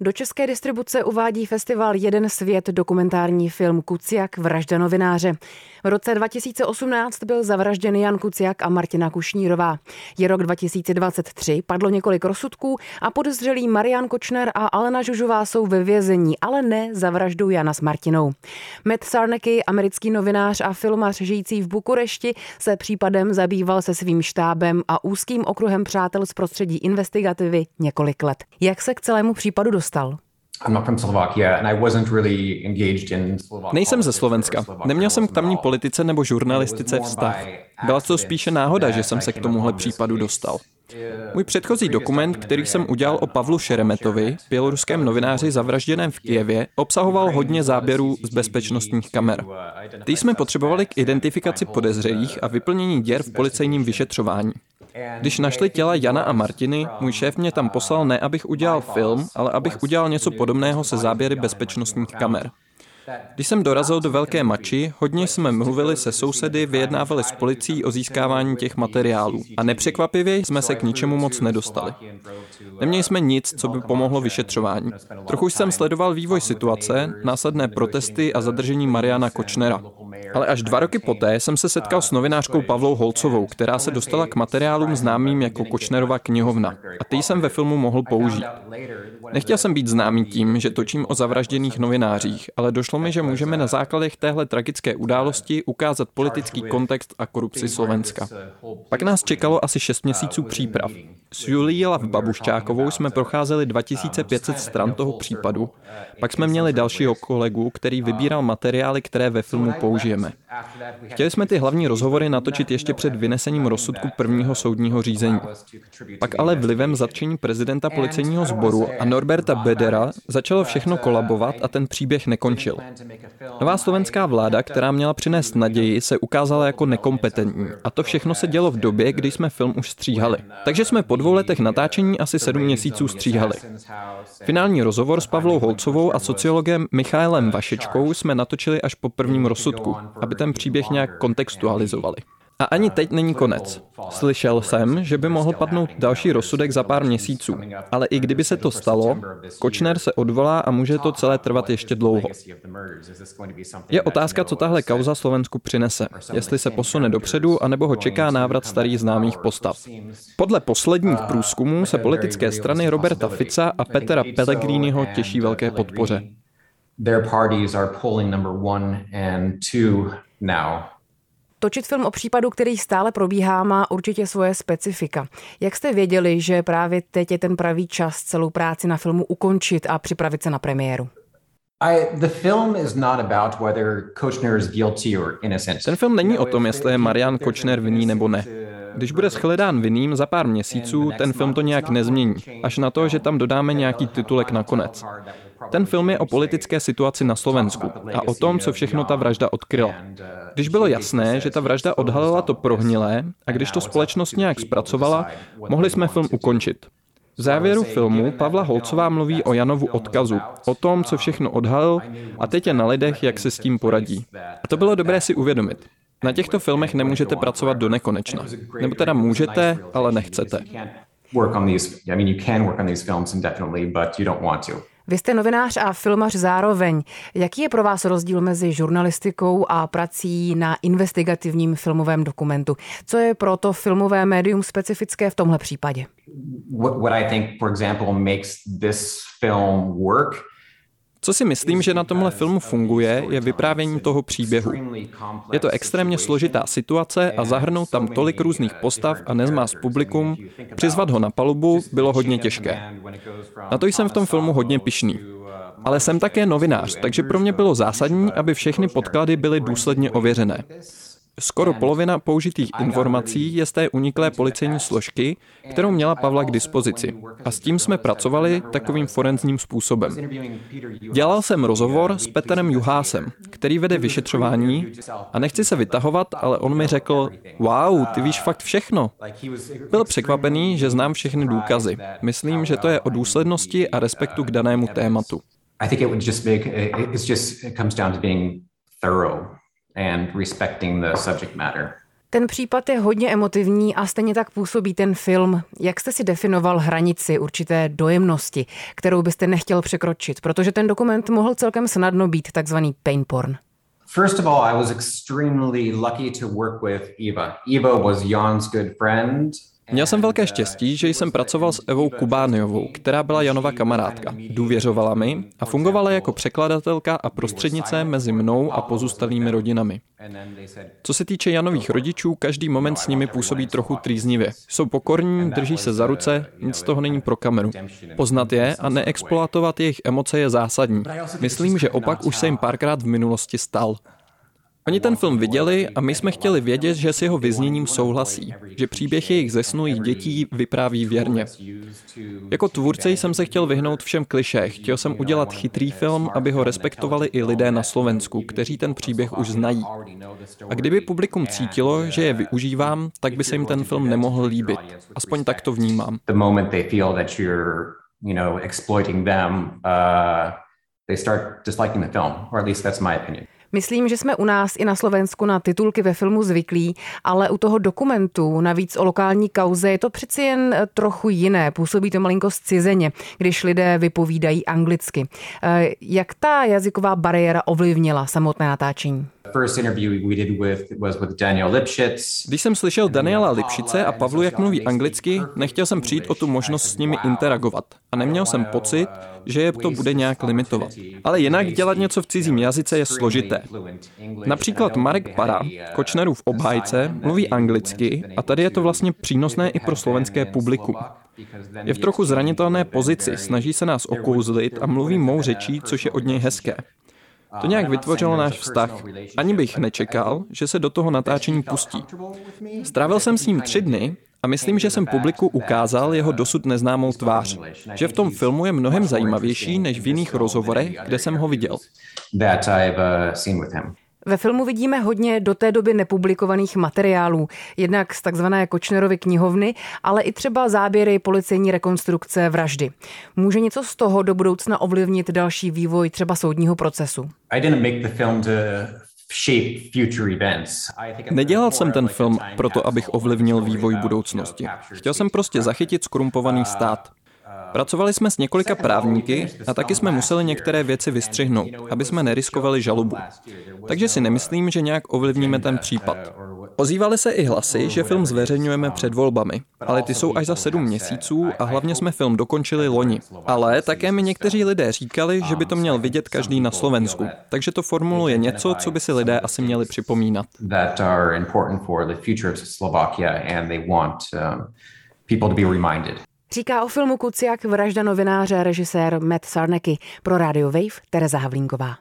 Do české distribuce uvádí festival Jeden svět dokumentární film Kuciak Vražda novináře. V roce 2018 byl zavražděn Jan Kuciak a Martina Kušnírová. Je rok 2023, padlo několik rozsudků a podezřelí Marian Kočner a Alena Žužová jsou ve vězení, ale ne za vraždu Jana s Martinou. Matt Sarneky, americký novinář a filmař žijící v Bukurešti, se případem zabýval se svým štábem a úzkým okruhem přátel z prostředí investigativy několik let. Jak se k celému případu dostal? Dostal? Nejsem ze Slovenska. Neměl jsem k tamní politice nebo žurnalistice vztah. Byla to spíše náhoda, že jsem se k tomuhle případu dostal. Můj předchozí dokument, který jsem udělal o Pavlu Šeremetovi, běloruském novináři zavražděném v Kijevě, obsahoval hodně záběrů z bezpečnostních kamer. Ty jsme potřebovali k identifikaci podezřelých a vyplnění děr v policejním vyšetřování. Když našli těla Jana a Martiny, můj šéf mě tam poslal ne, abych udělal film, ale abych udělal něco podobného se záběry bezpečnostních kamer. Když jsem dorazil do Velké Mači, hodně jsme mluvili se sousedy, vyjednávali s policií o získávání těch materiálů a nepřekvapivě jsme se k ničemu moc nedostali. Neměli jsme nic, co by pomohlo vyšetřování. Trochu jsem sledoval vývoj situace, následné protesty a zadržení Mariana Kočnera. Ale až dva roky poté jsem se setkal s novinářkou Pavlou Holcovou, která se dostala k materiálům známým jako Kočnerova knihovna. A ty jsem ve filmu mohl použít. Nechtěl jsem být známý tím, že točím o zavražděných novinářích, ale došlo mi, že můžeme na základech téhle tragické události ukázat politický kontext a korupci Slovenska. Pak nás čekalo asi 6 měsíců příprav. S Julí Lav Babuščákovou jsme procházeli 2500 stran toho případu, pak jsme měli dalšího kolegu, který vybíral materiály, které ve filmu použijeme. Chtěli jsme ty hlavní rozhovory natočit ještě před vynesením rozsudku prvního soudního řízení. Pak ale vlivem zatčení prezidenta policejního sboru a Norberta Bedera začalo všechno kolabovat a ten příběh nekončil. Nová slovenská vláda, která měla přinést naději, se ukázala jako nekompetentní a to všechno se dělo v době, kdy jsme film už stříhali. Takže jsme po dvou letech natáčení asi sedm měsíců stříhali. Finální rozhovor s Pavlou Holcovou a sociologem Michailem Vašečkou jsme natočili až po prvním rozsudku, aby ten příběh nějak kontextualizovali. A ani teď není konec. Slyšel jsem, že by mohl padnout další rozsudek za pár měsíců, ale i kdyby se to stalo, Kočner se odvolá a může to celé trvat ještě dlouho. Je otázka, co tahle kauza Slovensku přinese, jestli se posune dopředu, anebo ho čeká návrat starých známých postav. Podle posledních průzkumů se politické strany Roberta Fica a Petra Pellegriniho těší velké podpoře. Their parties are polling number one and two now. Točit film o případu, který stále probíhá, má určitě svoje specifika. Jak jste věděli, že právě teď je ten pravý čas celou práci na filmu ukončit a připravit se na premiéru? Ten film není o tom, jestli je Marian Kočner vinný nebo ne. Když bude shledán vinným za pár měsíců, ten film to nějak nezmění, až na to, že tam dodáme nějaký titulek nakonec. Ten film je o politické situaci na Slovensku a o tom, co všechno ta vražda odkryla. Když bylo jasné, že ta vražda odhalila to prohnilé a když to společnost nějak zpracovala, mohli jsme film ukončit. V závěru filmu Pavla Holcová mluví o Janovu odkazu, o tom, co všechno odhalil a teď je na lidech, jak se s tím poradí. A to bylo dobré si uvědomit. Na těchto filmech nemůžete pracovat do nekonečna. Nebo teda můžete, ale nechcete. Work on these, I mean, you can work on these films indefinitely, but you don't want to. Vy jste novinář a filmař zároveň. Jaký je pro vás rozdíl mezi žurnalistikou a prací na investigativním filmovém dokumentu? Co je pro to filmové médium specifické v tomhle případě? What I think, for example, makes this film work co si myslím, že na tomhle filmu funguje, je vyprávění toho příběhu. Je to extrémně složitá situace a zahrnout tam tolik různých postav a nezmást publikum, přizvat ho na palubu bylo hodně těžké. Na to jsem v tom filmu hodně pišný. Ale jsem také novinář, takže pro mě bylo zásadní, aby všechny podklady byly důsledně ověřené. Skoro polovina použitých informací je z té uniklé policejní složky, kterou měla Pavla k dispozici. A s tím jsme pracovali takovým forenzním způsobem. Dělal jsem rozhovor s Petrem Juhásem, který vede vyšetřování a nechci se vytahovat, ale on mi řekl, wow, ty víš fakt všechno. Byl překvapený, že znám všechny důkazy. Myslím, že to je o důslednosti a respektu k danému tématu. I think it would just make, it's just, it comes down to being thorough and respecting the subject matter. Ten případ je hodně emotivní a stejně tak působí ten film. Jak jste si definoval hranici určité dojemnosti, kterou byste nechtěl překročit? Protože ten dokument mohl celkem snadno být takzvaný pain porn. First of all, I was extremely lucky to work with Eva. Eva was Jan's good friend Měl jsem velké štěstí, že jsem pracoval s Evou Kubániovou, která byla Janova kamarádka. Důvěřovala mi a fungovala jako překladatelka a prostřednice mezi mnou a pozůstalými rodinami. Co se týče Janových rodičů, každý moment s nimi působí trochu trýznivě. Jsou pokorní, drží se za ruce, nic z toho není pro kameru. Poznat je a neexploatovat jejich emoce je zásadní. Myslím, že opak už se jim párkrát v minulosti stal. Oni ten film viděli a my jsme chtěli vědět, že s jeho vyzněním souhlasí, že příběh jejich zesnulých dětí vypráví věrně. Jako tvůrce jsem se chtěl vyhnout všem kliše, chtěl jsem udělat chytrý film, aby ho respektovali i lidé na Slovensku, kteří ten příběh už znají. A kdyby publikum cítilo, že je využívám, tak by se jim ten film nemohl líbit. Aspoň tak to vnímám. exploiting them, uh, they start disliking the film, or at least that's my opinion. Myslím, že jsme u nás i na Slovensku na titulky ve filmu zvyklí, ale u toho dokumentu, navíc o lokální kauze, je to přeci jen eh, trochu jiné. Působí to malinko zcizeně, když lidé vypovídají anglicky. Eh, jak ta jazyková bariéra ovlivnila samotné natáčení? Když jsem slyšel Daniela Lipšice a Pavlu, jak mluví anglicky, nechtěl jsem přijít o tu možnost s nimi interagovat. A neměl jsem pocit, že je to bude nějak limitovat. Ale jinak dělat něco v cizím jazyce je složité. Například Marek Para, Kočnerův obhájce, mluví anglicky a tady je to vlastně přínosné i pro slovenské publikum. Je v trochu zranitelné pozici, snaží se nás okouzlit a mluví mou řečí, což je od něj hezké. To nějak vytvořilo náš vztah. Ani bych nečekal, že se do toho natáčení pustí. Strávil jsem s ním tři dny a myslím, že jsem publiku ukázal jeho dosud neznámou tvář. Že v tom filmu je mnohem zajímavější než v jiných rozhovorech, kde jsem ho viděl. Ve filmu vidíme hodně do té doby nepublikovaných materiálů, jednak z takzvané Kočnerovy knihovny, ale i třeba záběry policejní rekonstrukce vraždy. Může něco z toho do budoucna ovlivnit další vývoj třeba soudního procesu? Nedělal jsem ten film proto, abych ovlivnil vývoj budoucnosti. Chtěl jsem prostě zachytit skrumpovaný stát. Pracovali jsme s několika právníky a taky jsme museli některé věci vystřihnout, aby jsme neriskovali žalobu. Takže si nemyslím, že nějak ovlivníme ten případ. Ozývaly se i hlasy, že film zveřejňujeme před volbami, ale ty jsou až za sedm měsíců a hlavně jsme film dokončili loni. Ale také mi někteří lidé říkali, že by to měl vidět každý na Slovensku, takže to formuluje něco, co by si lidé asi měli připomínat. people to be reminded. Říká o filmu Kuciak vražda novináře režisér Matt Sarnecky pro Radio Wave Tereza Havlínková.